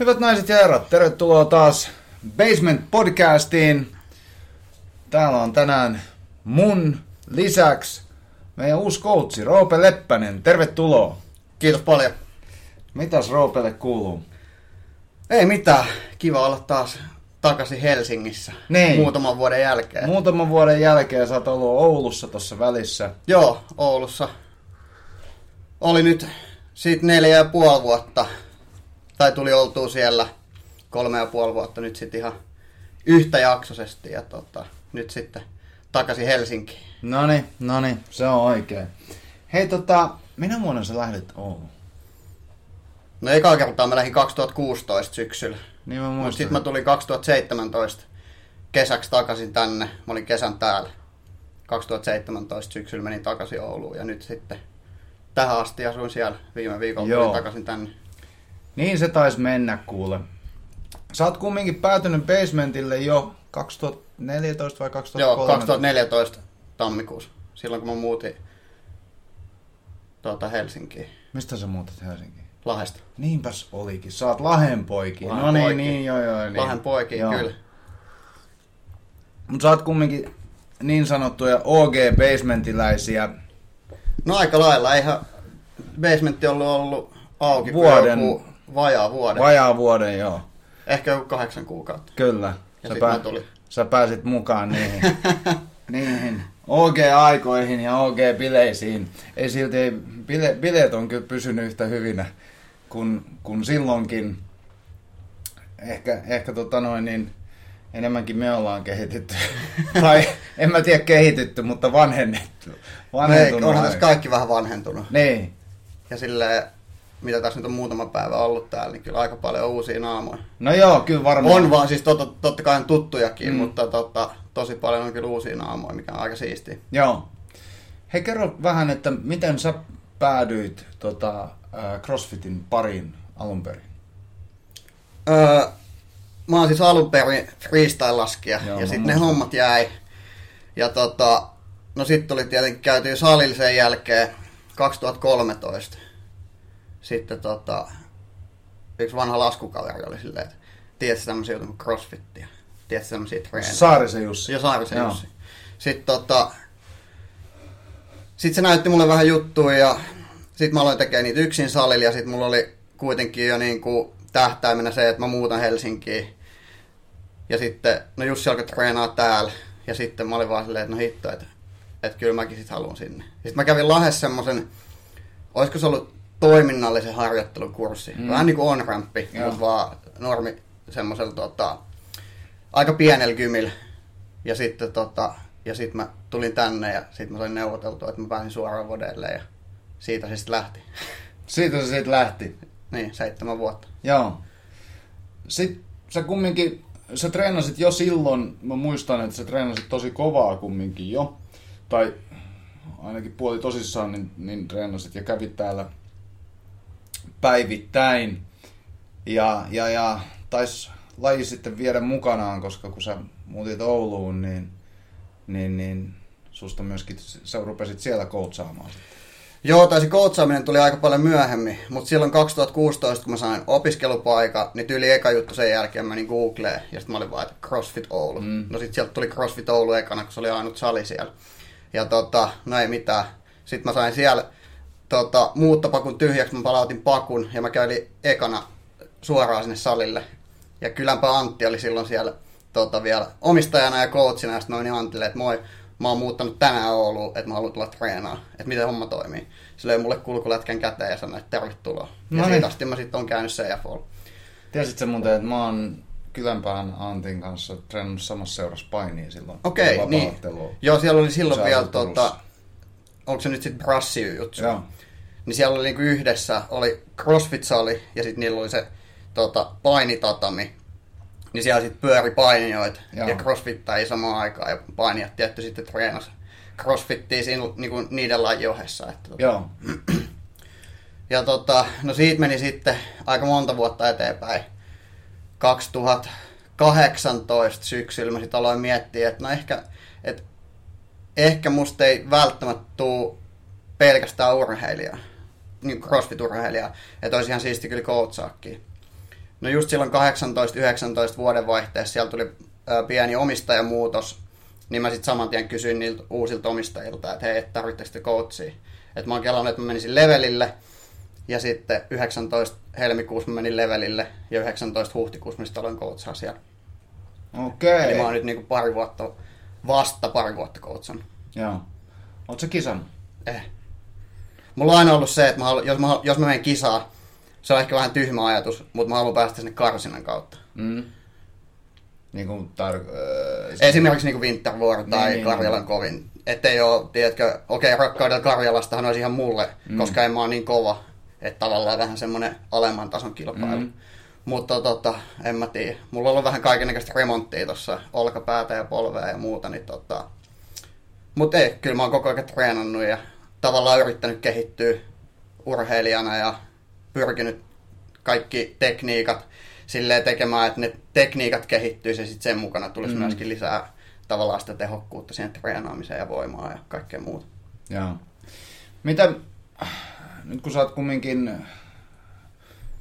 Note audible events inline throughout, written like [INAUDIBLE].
Hyvät naiset ja herrat, tervetuloa taas Basement Podcastiin. Täällä on tänään mun lisäksi meidän uusi coachi, Roope Leppänen. Tervetuloa. Kiitos paljon. Mitäs Roopelle kuuluu? Ei mitään. Kiva olla taas takaisin Helsingissä Niin. muutaman vuoden jälkeen. Muutaman vuoden jälkeen sä oot ollut Oulussa tuossa välissä. Joo, Oulussa. Oli nyt siitä neljä ja puoli vuotta. Tai tuli oltua siellä kolme ja puoli vuotta nyt sitten ihan yhtäjaksoisesti. Ja tota, nyt sitten takaisin Helsinkiin. Noni, noni, se on oikein. Hei tota, minä vuonna sä lähdit Ouluun? No eka kertaa mä lähdin 2016 syksyllä. Niin mä muistan. sitten mä tulin 2017 kesäksi takaisin tänne. Mä olin kesän täällä. 2017 syksyllä menin takaisin Ouluun ja nyt sitten tähän asti asuin siellä. Viime viikolla Joo. tulin takaisin tänne. Niin se taisi mennä kuule. Sä oot kumminkin päätynyt basementille jo 2014 vai Joo, 2013? 2014 tammikuussa. Silloin kun mä muutin tuota Helsinkiin. Mistä sä muutat Helsinkiin? Lahdesta. Niinpäs olikin. Sä oot Lahen poiki. Lahden no niin, niin, joo, joo. Niin. Lahden poikiin, Joo. kyllä. Mut sä oot kumminkin niin sanottuja OG-basementiläisiä. No aika lailla. Eihän basementti ollut ollut auki Vuoden. joku vajaa vuoden. Vajaa vuoden, joo. Ehkä joku kahdeksan kuukautta. Kyllä. Ja Sä, sit mä tulin. sä pääsit mukaan niihin, [LAUGHS] niihin OG-aikoihin ja OG-bileisiin. Ei silti, bile, bileet on kyllä pysynyt yhtä hyvinä kuin, kuin silloinkin. Ehkä, ehkä tota noin, niin enemmänkin me ollaan kehitytty. [LAUGHS] tai en mä tiedä kehitytty, mutta vanhennettu. Ei, Vanhentunut onhan tässä kaikki vähän vanhentunut. Niin. Ja silleen, mitä tässä nyt on muutama päivä ollut täällä, niin kyllä aika paljon uusia naamoja. No joo, kyllä varmaan. On vaan siis totta, totta kai tuttujakin, Mm. mutta totta, tosi paljon on kyllä uusia naamoja, mikä on aika siistiä. Joo. Hei, kerro vähän, että miten sä päädyit tota, äh, CrossFitin pariin alun perin? Öö, mä oon siis alun perin freestyle-laskija, Joo, ja sitten ne hommat jäi. Ja tota, no sitten tuli tietenkin käytiin salilla sen jälkeen 2013. Sitten tota, yksi vanha laskukaveri oli silleen, että tiedätkö tämmöisiä kuin crossfittiä? Tiedätkö tämmöisiä treenejä? Saarisen Jussi. Ja Saarisen. Jussi. Sitten tota, sit se näytti mulle vähän juttuja ja sitten mä aloin tekemään niitä yksin salilla ja sitten mulla oli kuitenkin jo niinku tähtäimenä se, että mä muutan Helsinkiin. Ja sitten, no Jussi alkoi treenaa täällä ja sitten mä olin vaan silleen, että no hitto, että, että kyllä mäkin sit haluan sinne. Sitten mä kävin Lahdessa semmoisen, olisiko se ollut toiminnallisen harjoittelukurssi. Mm. Vähän niin kuin on-ramppi, Joo. mutta vaan normi semmoisella tota, aika pienellä kymillä. Ja sitten tota, ja sit mä tulin tänne ja sitten mä sain neuvoteltua, että mä pääsin suoraan vodelle ja siitä se sitten lähti. [LAUGHS] Siitä se sitten lähti. niin, seitsemän vuotta. Joo. Sitten sä kumminkin, sä treenasit jo silloin, mä muistan, että sä treenasit tosi kovaa kumminkin jo. Tai ainakin puoli tosissaan, niin, niin treenasit ja kävit täällä päivittäin. Ja, ja, ja tais laji sitten viedä mukanaan, koska kun sä muutit Ouluun, niin, niin, niin susta myöskin, sä rupesit siellä sitten. Joo, tai se coachaaminen tuli aika paljon myöhemmin, mutta silloin 2016, kun mä sain opiskelupaika, niin tyyli eka juttu sen jälkeen mä menin Googleen, ja sitten mä olin vaan, että CrossFit Oulu. Mm. No sitten sieltä tuli CrossFit Oulu ekana, kun se oli ainut sali siellä. Ja tota, no ei mitään. Sitten mä sain siellä tota, muuttopakun tyhjäksi, mä palautin pakun, ja mä kävin ekana suoraan sinne salille. Ja Kylänpä Antti oli silloin siellä tota, vielä omistajana ja coachina, ja sitten mä menin Antille, että moi, mä oon muuttanut tänään Ouluun, että mä haluan tulla treenaa, että miten homma toimii. Se löi mulle kulkulätkän käteen ja sanoi, että tervetuloa. Ja No niin. siitä asti mä sitten on käynyt CFOlla. Tiesitkö muuten, että mä oon Kylänpään Antin kanssa treenannut samassa seurassa painia silloin? Okei, kun niin. Joo, siellä oli silloin Sä vielä, tota, onko se nyt sitten brassi jutsu? Joo. Niin siellä oli niinku yhdessä, oli CrossFit-sali ja sitten niillä oli se tota, painitatami. Niin siellä sitten pyöri painijoita Joo. ja crossfittaa samaan aikaan ja painijat tietty sitten treenasi crossfittia siinä niinku niiden lajin ohessa. Että, tota. Joo. [CLEARS THROAT] Ja tota, no siitä meni sitten aika monta vuotta eteenpäin. 2018 syksyllä mä sitten aloin miettiä, että no ehkä, ehkä musta ei välttämättä tuu pelkästään urheilijaa, niin crossfit-urheilijaa, että olisi ihan siisti kyllä coachaakin. No just silloin 18-19 vuoden vaihteessa siellä tuli pieni omistajamuutos, niin mä sitten saman tien kysyin niiltä uusilta omistajilta, että hei, tarvitteko te coachia? Että mä oon kelannut, että mä menisin levelille, ja sitten 19 helmikuussa mä menin levelille, ja 19 huhtikuussa mä sitten aloin coachaa siellä. Okei. Eli mä oon nyt niinku pari vuotta, vasta pari vuotta coachan. Joo. Sä kisannut? Eh. Mulla on aina ollut se, että mä haluan, jos, mä, jos mä menen kisaan, se on ehkä vähän tyhmä ajatus, mutta mä haluan päästä sinne karsinan kautta. Mm. Niin kuin tar- äh, Esimerkiksi niin kuin Winter War tai Niin, Karjalan niin. kovin. Ettei ole, tiedätkö, okei, rakkaudella Karjalastahan olisi ihan mulle, mm. koska en mä ole niin kova. Että tavallaan vähän semmoinen alemman tason kilpailu. Mm. Mutta tota, en mä tiedä. Mulla on ollut vähän kaikenlaista remonttia tuossa, olkapäätä ja polvea ja muuta, niin tota... Mut ei, kyllä mä oon koko ajan treenannut ja tavallaan yrittänyt kehittyä urheilijana ja pyrkinyt kaikki tekniikat silleen tekemään, että ne tekniikat kehittyisi ja sitten sen mukana tulisi Mm. mm. myöskin lisää tavallaan sitä tehokkuutta siihen treenaamiseen ja voimaa ja kaikkea muuta. Joo. Mitä, nyt kun sä oot kumminkin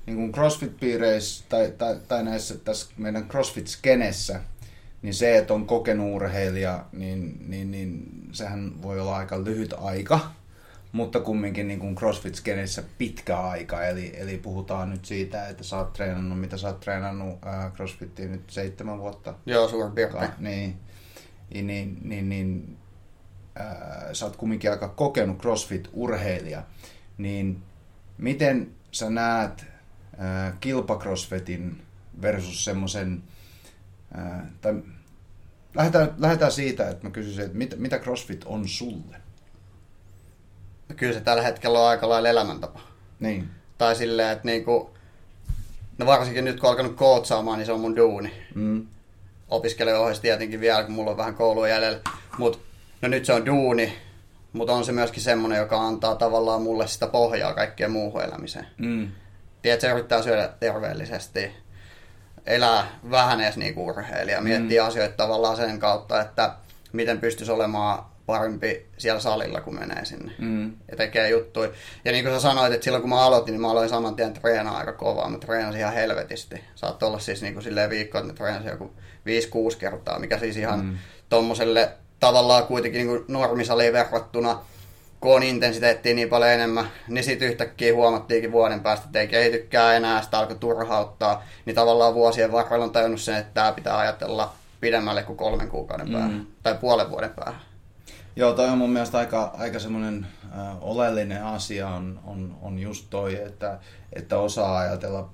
niin kuin CrossFit-piireissä tai, tai, tai näissä tässä meidän CrossFit-skenessä, niin se, että on kokenut urheilija, niin, niin, niin sehän voi olla aika lyhyt aika, mutta kumminkin niin kuin CrossFit-skenessä pitkä aika. Eli, eli puhutaan nyt siitä, että sä oot treenannut, mitä sä oot treenannut ää, CrossFittiin nyt seitsemän vuotta. Joo, suurin piirtein. Niin, niin, niin, niin, niin ää, sä oot kumminkin aika kokenut CrossFit-urheilija, niin miten sä näet ää, kilpacrossfitin versus semmoisen, ää, tai lähdetään, lähdetään siitä, että mä kysyisin, että mit, mitä CrossFit on sulle? Kyllä se tällä hetkellä on aika lailla elämäntapa. Niin, Tai silleen, että niinku, no varsinkin nyt kun alkanut kootsaamaan, niin se on mun duuni. mm, Opiskelen ohjeessa tietenkin vielä, kun mulla on vähän koulua jäljellä. Mut, no nyt se on duuni, mutta on se myöskin semmonen, joka antaa tavallaan mulle sitä pohjaa kaikkeen muuhun elämiseen. mm, Tiedät, se yrittää syödä terveellisesti, elää vähän edes niinku urheilija, miettii mm. asioita tavallaan sen kautta, että miten pystyisi olemaan parempi siellä salilla, kun menee sinne. mm, ja tekee juttuja. Ja niin kuin sä sanoit, että silloin kun mä aloitin, niin mä aloin saman tien treenaa aika kovaa. Mä treenasin ihan helvetisti. Saattoi olla siis niin kuin silleen viikko, että mä treenasin joku 5-6 kertaa, mikä siis ihan Mm. mm. tommoselle tavallaan kuitenkin niin kuin normisaliin verrattuna, kun on intensiteettiä niin paljon enemmän, niin sitten yhtäkkiä huomattiinkin vuoden päästä, että ei kehitykään enää, sitä alkoi turhauttaa, niin tavallaan vuosien varrella on tajunnut sen, että tämä pitää ajatella pidemmälle kuin kolmen kuukauden päähän, Mm. tai puolen vuoden päähän. Joo, toi on mun mielestä aika, aika semmoinen äh, oleellinen asia on, on, on just toi, että, että osaa ajatella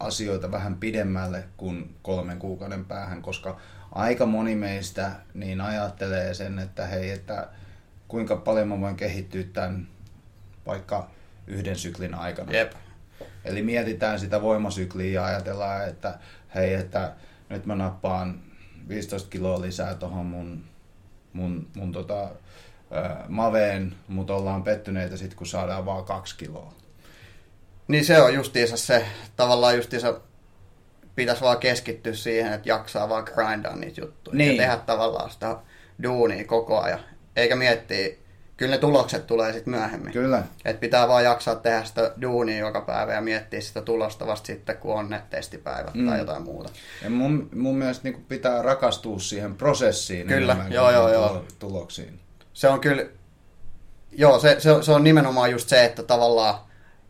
asioita vähän pidemmälle kuin kolmen kuukauden päähän, koska aika moni meistä niin ajattelee sen, että hei, että kuinka paljon mä voin kehittyä tämän vaikka yhden syklin aikana. Jep. Eli mietitään sitä voimasykliä ja ajatellaan, että hei, että nyt mä nappaan 15 kiloa lisää tuohon mun, mun, mun tota, ää, maveen, mutta ollaan pettyneitä sitten, kun saadaan vaan kaksi kiloa. Niin se on justiinsa se, tavallaan justiinsa pitäisi vaan keskittyä siihen, että jaksaa vaan grindaa niitä juttuja. Niin. Ja tehdä tavallaan sitä duunia koko ajan. Eikä miettiä, kyllä ne tulokset tulee sitten myöhemmin. Kyllä. Et pitää vaan jaksaa tehdä sitä duunia joka päivä ja miettiä sitä tulosta vasta sitten, kun on ne testipäivät Mm. tai jotain muuta. Ja mun, mun mielestä niin pitää rakastua siihen prosessiin Kyllä, enemmän joo, joo, joo. tulo- tuloksiin. Se on kyllä, joo, se, se, on- se on nimenomaan just se, että tavallaan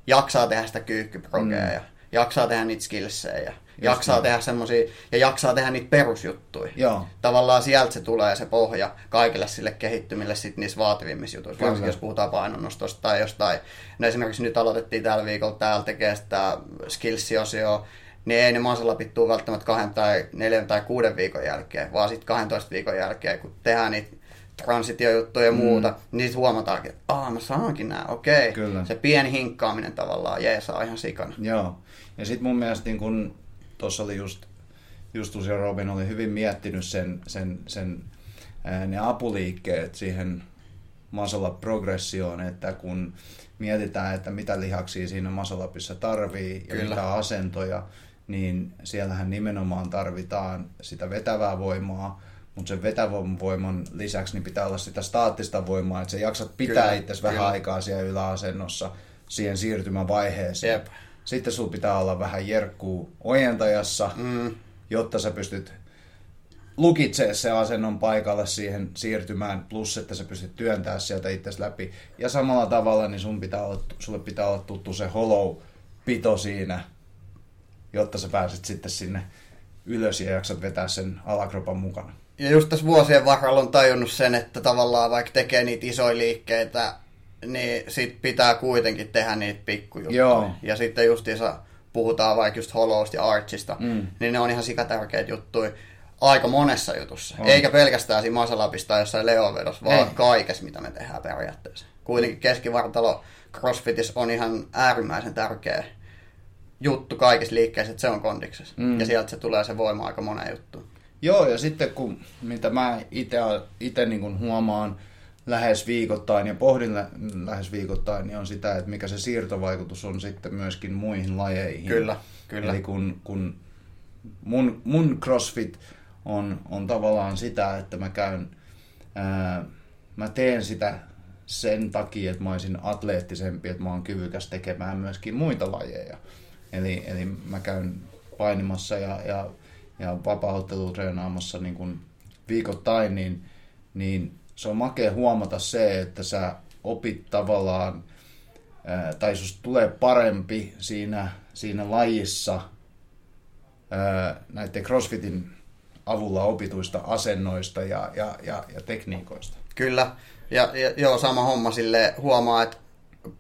jaksaa tehdä sitä kyykkyprogea Mm. ja jaksaa tehdä niitä skillsejä ja jaksaa niin. tehdä semmosia, ja jaksaa tehdä niitä perusjuttuja. Joo, Tavallaan sieltä se tulee se pohja kaikille sille kehittymille sit niissä vaativimmissa jutuissa, varsinkin jos puhutaan painonnostosta tai jostain. No esimerkiksi nyt aloitettiin tällä viikolla täällä tekee sitä skillsi-osioa, niin ei ne masalapit tuu välttämättä kahden tai neljän tai kuuden viikon jälkeen, vaan sitten 12 viikon jälkeen, kun tehdään niitä transitiojuttuja ja Mm. muuta, niin sitten huomataankin, että aah, mä saankin nää, okei. Kyllä. Se pieni hinkkaaminen tavallaan jeesaa ihan sikana. Joo. Ja sitten mun mielestä niin kun tuossa oli just, Justus ja Robin oli hyvin miettinyt sen, sen, sen ää, ne apuliikkeet siihen masala progressioon, että kun mietitään, että mitä lihaksia siinä masalapissa tarvii ja Kyllä. mitä asentoja, niin siellähän nimenomaan tarvitaan sitä vetävää voimaa, mutta sen vetävän voiman lisäksi niin pitää olla sitä staattista voimaa, että sä jaksat pitää itsesi vähän aikaa siellä yläasennossa siihen siirtymävaiheeseen. Jep. Sitten sulla pitää olla vähän jerkkuu ojentajassa, Mm. jotta sä pystyt lukitsee se asennon paikalle siihen siirtymään, plus että sä pystyt työntämään sieltä itse läpi. Ja samalla tavalla niin sun pitää olla, sulle pitää olla tuttu se hollow-pito siinä, jotta sä pääset sitten sinne ylös ja jaksat vetää sen alakropan mukana. Ja just tässä vuosien varrella on tajunnut sen, että tavallaan vaikka tekee niitä isoja liikkeitä, niin sit pitää kuitenkin tehdä niitä pikkujuttuja. Joo. Ja sitten justiinsa puhutaan vaikka just Hollowsta ja Archista, Mm. niin ne on ihan sikatärkeitä juttuja aika monessa jutussa. On. Eikä pelkästään siinä masalapista tai jossain leovedossa, vaan Ei. kaikessa, mitä me tehdään periaatteessa. Kuitenkin keskivartalo CrossFitissä on ihan äärimmäisen tärkeä juttu kaikissa liikkeissä, että se on kondiksessa. Mm. Ja sieltä se tulee se voima aika moneen juttuun. Joo, ja sitten kun, mitä mä itse niin huomaan lähes viikoittain ja pohdin lä- lähes viikoittain, niin on sitä, että mikä se siirtovaikutus on sitten myöskin muihin lajeihin. Kyllä, kyllä. Eli kun, kun mun, mun CrossFit on, on tavallaan sitä, että mä käyn, ää, mä teen sitä sen takia, että mä olisin atleettisempi, että mä oon kyvykäs tekemään myöskin muita lajeja. Eli, eli mä käyn painimassa ja, ja, ja vapaa-ottelutreenaamassa niin kuin viikoittain, niin, niin se on makea huomata se, että sä opit tavallaan, ää, tai susta tulee parempi siinä, siinä lajissa ää, näiden CrossFitin avulla opituista asennoista ja, ja, ja, ja tekniikoista. Kyllä. Ja, ja joo, sama homma sille huomaa, että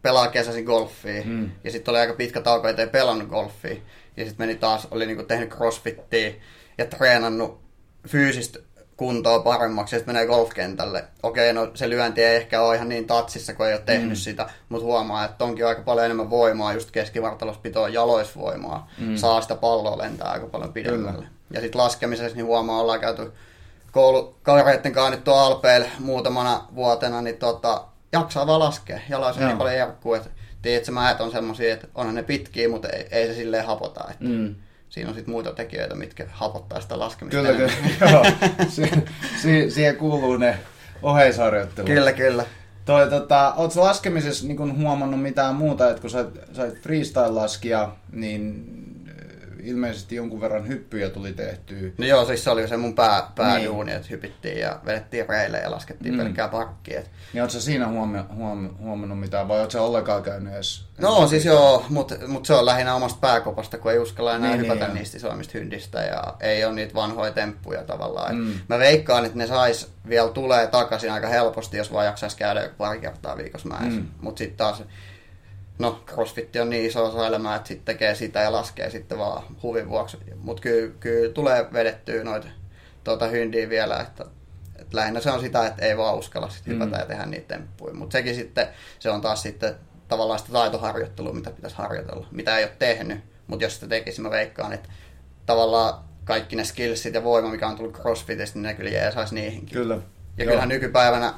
pelaa kesäisin golfia. Mm. Ja sitten oli aika pitkä tauko, ettei pelannut golfia. Ja sitten meni taas, oli niinku tehnyt crossfittiä ja treenannut fyysistä kuntoa paremmaksi. Ja sitten menee golfkentälle. Okei, no se lyönti ei ehkä ole ihan niin tatsissa, kun ei ole tehnyt Mm. sitä. Mutta huomaa, että onkin aika paljon enemmän voimaa, just keskivartalospitoa, jaloisvoimaa. Mm. Saa sitä palloa lentää aika paljon pidemmälle. Kyllä. Ja sitten laskemisessa niin huomaa, ollaan käyty koulukavereiden kanssa nyt Alpeilla muutamana vuotena, niin tota, jaksaa vaan laskea. Jalais on Joo. niin paljon jerkkuu, että tiedätkö, määt on semmosia, että onhan ne pitkiä, mutta ei, ei se silleen hapota. Että Mm. Siinä on sitten muita tekijöitä, mitkä hapottaa sitä laskemista. Kyllä, kyllä. [LAUGHS] Joo. Si- si- siihen kuuluu ne oheisharjoittelut. kyllä, kyllä. Toi, tota, oot sä laskemisessa niin kun huomannut mitään muuta, että kun sä, sä freestyle-laskija, niin ilmeisesti jonkun verran hyppyjä tuli tehtyä. No joo, siis se oli se mun pää, pääduuni, että hypittiin ja vedettiin reille ja laskettiin Mm. pelkkää parkkia. Et Niin oot sä siinä huomi- huom- huomannut mitään, vai oot sä ollenkaan käynyt edes? No siis joo, mutta mut se on lähinnä omasta pääkopasta, kun ei uskalla enää Niin, niin, hypätä niin, niistä isoimmista hyndistä ja ei ole niitä vanhoja temppuja tavallaan. Mm. Mä veikkaan, että ne sais vielä tulee takaisin aika helposti, jos vaan jaksaisi käydä pari kertaa viikossa mäessä. Mm. Mutta sitten taas, no crossfit on niin iso osa elämää, että sitten tekee sitä ja laskee sitten vaan huvin vuoksi. Mutta kyllä, kyllä tulee vedettyä noita tuota hyndiä vielä, että et lähinnä se on sitä, että ei vaan uskalla sit hypätä Mm. ja tehdä niitä temppuja. Mutta sekin sitten, se on taas sitten tavallaan sitä taitoharjoittelua, mitä pitäisi harjoitella, mitä ei ole tehnyt. Mutta jos sitä tekisi, mä veikkaan, että tavallaan kaikki ne skillsit ja voima, mikä on tullut crossfitistä, niin ne kyllä jeesaisi niihinkin. Kyllä. Ja Joo. kyllähän nykypäivänä,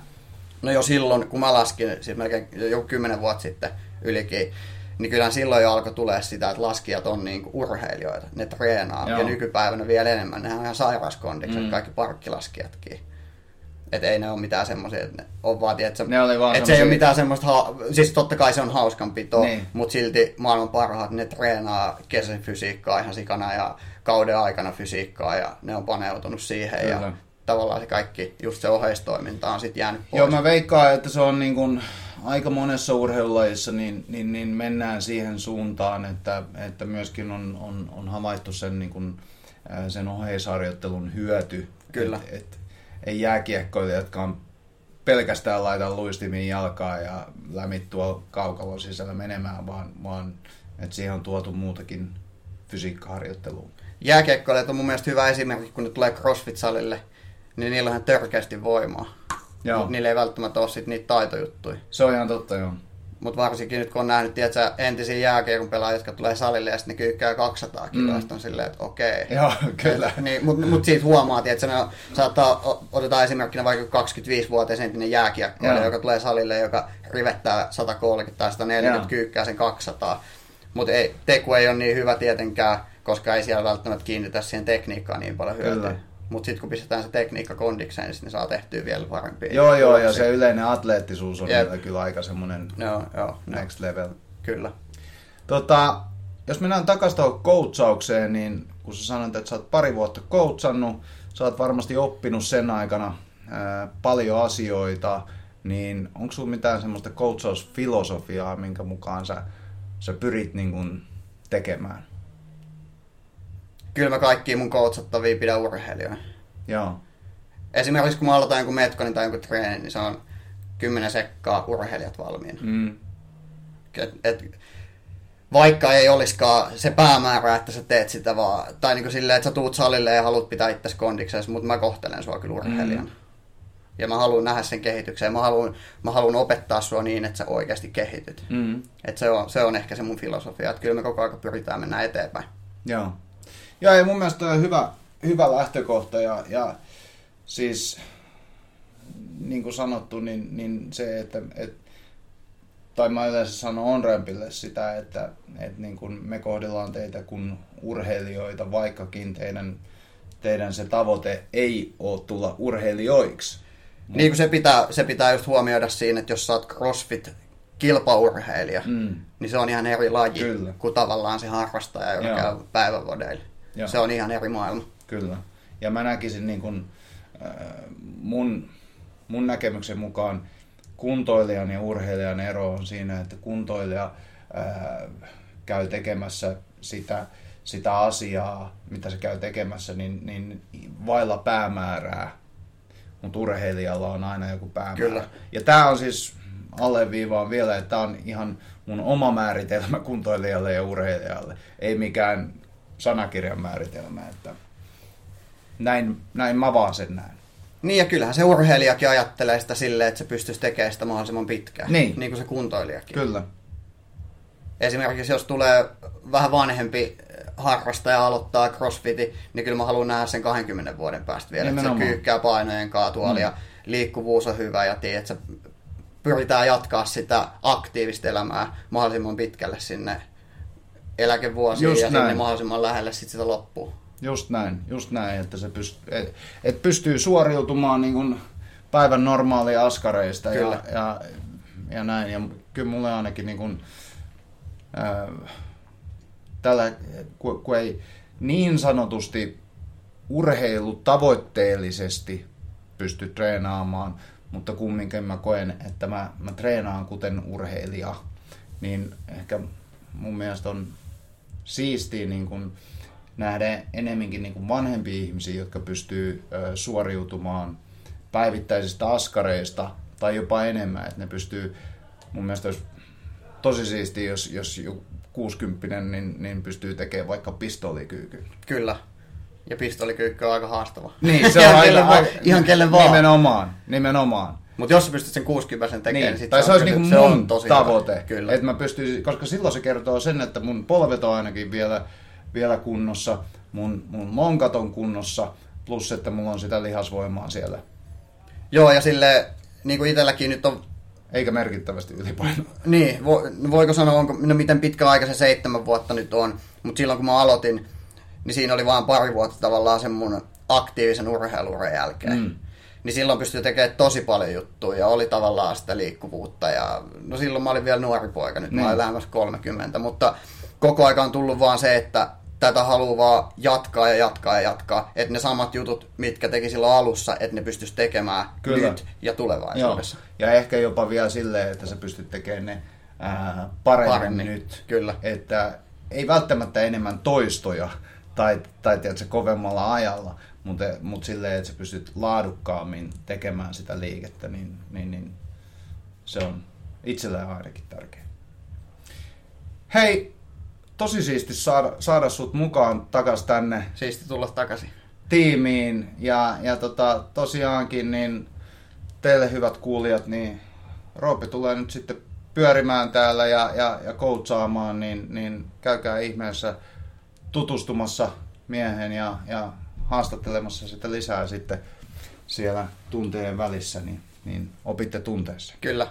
no jo silloin, kun mä laskin, siis melkein joku kymmenen vuotta sitten ylikin, niin kyllähän silloin jo alkoi tulee sitä, että laskijat on niinku urheilijoita, ne treenaa. Joo. Ja nykypäivänä vielä enemmän, nehän on ihan sairauskondikset, Mm. kaikki parkkilaskijatkin. Että ei ne ole mitään semmoisia, että ne on vaan, tiedätkö, Ne oli vaan että se ei ole mitään semmoista, ha- siis totta kai se on hauskanpitoa, Niin. niin. mutta silti maailman parhaat, ne treenaa kesän fysiikkaa ihan sikana ja kauden aikana fysiikkaa ja ne on paneutunut siihen Kyllä. ja tavallaan se kaikki, just se oheistoiminta on sitten jäänyt pois. Joo, mä veikkaan, että se on niin kuin aika monessa urheilulajissa niin, niin, niin mennään siihen suuntaan, että, että myöskin on, on, on havaittu sen, niin kuin, sen oheisharjoittelun hyöty. Kyllä. Et, et, ei jääkiekkoille, jotka on pelkästään laita luistimin jalkaa ja lämit tuolla kaukalon sisällä menemään, vaan, vaan että siihen on tuotu muutakin fysiikkaharjoittelua. Jääkiekkoilijat on mun mielestä hyvä esimerkki, kun ne tulee CrossFit-salille, niin niillä on törkeästi voimaa. Joo. Mutta niillä ei välttämättä ole sit niitä taitojuttuja. Se on ihan totta, joo. Mutta varsinkin nyt kun on nähnyt, tiedätkö, entisiä jääkiekon pelaajia, jotka tulee salille ja sitten ne kyykkää 200 kiloa, Mm. on silleen, että okei. Joo, [LAUGHS] kyllä. Niin, mutta mut siitä huomaa, että ne saattaa, otetaan esimerkkinä vaikka 25-vuotias entinen jääkiekkoilija, joka tulee salille, joka rivettää 130 tai 140, Joo. kyykkää sen 200. Mutta ei, teku ei ole niin hyvä tietenkään, koska ei siellä välttämättä kiinnitä siihen tekniikkaan niin paljon hyötyä. Kyllä. Mutta sitten kun pistetään se tekniikka kondikseen, niin sitten saa tehtyä vielä parempia. Joo, joo, ja se yleinen atleettisuus on niillä kyllä aika semmoinen Joo, joo, next level. kyllä. Tota, jos mennään takaisin tuohon coachaukseen, niin kun sä sanoit, että sä oot pari vuotta coachannut, sä oot varmasti oppinut sen aikana ää, paljon asioita, niin onko sulla mitään semmoista coachausfilosofiaa, minkä mukaan sä, sä pyrit niin kun tekemään? Kyllä mä kaikkia mun coachattavia pidän urheilijoina. Joo. Esimerkiksi kun mä aloitan jonkun metkonin tai jonkun treenin, niin se on 10 sekkaa urheilijat valmiina. Mm. Et, et, vaikka ei olisikaan se päämäärä, että sä teet sitä vaan, tai niin kuin silleen, että sä tuut salille ja haluat pitää itsesi kondiksessa, mutta mä kohtelen sua kyllä urheilijana. Mm. Ja mä haluan nähdä sen kehityksen. Mä haluan, mä haluan opettaa sua niin, että sä oikeasti kehityt. Mm. Et se, on, se on ehkä se mun filosofia, että kyllä me koko ajan pyritään mennä eteenpäin. Joo. Joo, ja mun mielestä on hyvä, hyvä lähtökohta ja, ja siis niin kuin sanottu, niin, niin se, että, et, tai mä yleensä sanon Onrampille sitä, että, että niin kuin me kohdellaan teitä kuin urheilijoita, vaikkakin teidän, teidän se tavoite ei ole tulla urheilijoiksi. Niin kuin se pitää, se pitää just huomioida siinä, että jos sä oot CrossFit kilpaurheilija, Mm. niin se on ihan eri laji Kyllä. kuin tavallaan se harrastaja, joka Joo. käy päivävodeilla. Joo. Se on ihan eri maailma. Kyllä. Ja mä näkisin niin kuin, äh, mun, mun näkemyksen mukaan kuntoilijan ja urheilijan ero on siinä, että kuntoilija äh, käy tekemässä sitä, sitä asiaa, mitä se käy tekemässä, niin, niin vailla päämäärää. Mutta urheilijalla on aina joku päämäärä. Kyllä. Ja tämä on siis alleviivaan vielä, että tämä on ihan mun oma määritelmä kuntoilijalle ja urheilijalle. Ei mikään sanakirjan määritelmä. Että näin, näin mä vaan sen näen. Niin ja kyllähän se urheilijakin ajattelee sitä silleen, että se pystyisi tekemään sitä mahdollisimman pitkään. Niin. niin kuin se kuntoilijakin. Kyllä. Esimerkiksi jos tulee vähän vanhempi harrastaja aloittaa crossfitin, niin kyllä mä haluan nähdä sen 20 vuoden päästä vielä. Että se Nimenomaan. kyykkää painojen kaatuolla Mm. ja liikkuvuus on hyvä ja tiedät, että pyritään jatkaa sitä aktiivista elämää mahdollisimman pitkälle sinne eläkevuosiin Just ja sinne näin. mahdollisimman lähelle sit sitä loppuun. Just näin, just näin, että se pystyy, et, et pystyy suoriutumaan niin kuin päivän normaalia askareista Kyllä. ja, ja, ja näin. Ja kyllä mulle ainakin niin kuin, ää, tällä, kun, kun ei niin sanotusti urheilutavoitteellisesti pysty treenaamaan, mutta kumminkin mä koen, että mä, mä treenaan kuten urheilija, niin ehkä mun mielestä on siistiä niin kuin nähdä enemminkin niin kuin vanhempia ihmisiä, jotka pystyy suoriutumaan päivittäisistä askareista tai jopa enemmän, että ne pystyy, mun mielestä olisi tosi siistiä, jos, jos joku 60 niin, niin pystyy tekemään vaikka pistolikyykyn. Kyllä. Ja pistolikyykky on aika haastava. Niin, se [LAUGHS] ihan, on kelle aika, vaan, ihan kelle vaan. Nimenomaan, nimenomaan. Mutta jos sä pystyt sen 60 tekemään, Niin, niin tai se, olisi niinku se mun on tosi tavoite, hyvä. Kyllä. että mä pystyisin, koska silloin se kertoo sen, että mun polvet on ainakin vielä, vielä kunnossa, mun, mun lonkat on kunnossa, plus että mulla on sitä lihasvoimaa siellä, Joo, ja sille niin kuin itselläkin nyt on eikä merkittävästi ylipainoa. Niin, vo, voiko sanoa, onko, no miten pitkä aika se seitsemän vuotta nyt on, mutta silloin kun mä aloitin, niin siinä oli vain pari vuotta tavallaan sen mun aktiivisen urheiluuran jälkeen. Mm. Niin silloin pystyi tekemään tosi paljon juttuja ja oli tavallaan sitä liikkuvuutta ja no silloin mä olin vielä nuori poika, nyt Niin. mä olin lähemmäs 30, mutta koko aika on tullut vaan se, että tätä haluaa vaan jatkaa ja jatkaa ja jatkaa, että ne samat jutut, mitkä teki silloin alussa, että ne pystyisi tekemään Kyllä. nyt ja Joo. tulevaisuudessa. Ja ehkä jopa vielä silleen, että sä pystyt tekemään ne ää, paremmin, Paremmin, nyt. kyllä. Että ei välttämättä enemmän toistoja tai, tai tiedätkö, kovemmalla ajalla, mutta, mutta silleen, että sä pystyt laadukkaammin tekemään sitä liikettä, niin, niin, niin se on itsellään ainakin tärkeää. Hei, tosi siisti saada, saada sut mukaan takas tänne Siisti tulla takaisin. tiimiin ja, ja tota, tosiaankin niin teille hyvät kuulijat, niin Roope tulee nyt sitten pyörimään täällä ja, ja, ja coachaamaan, niin, niin käykää ihmeessä tutustumassa miehen ja, ja haastattelemassa sitä lisää sitten siellä tunteen välissä, niin, niin opitte tunteessa. Kyllä.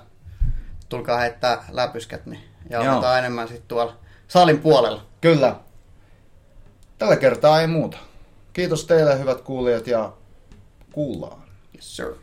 Tulkaa heittää läpyskät, niin ja Joo. otetaan enemmän sitten tuolla salin puolella. Kyllä. Tällä kertaa ei muuta. Kiitos teille hyvät kuulijat ja kuullaan. Yes, sir.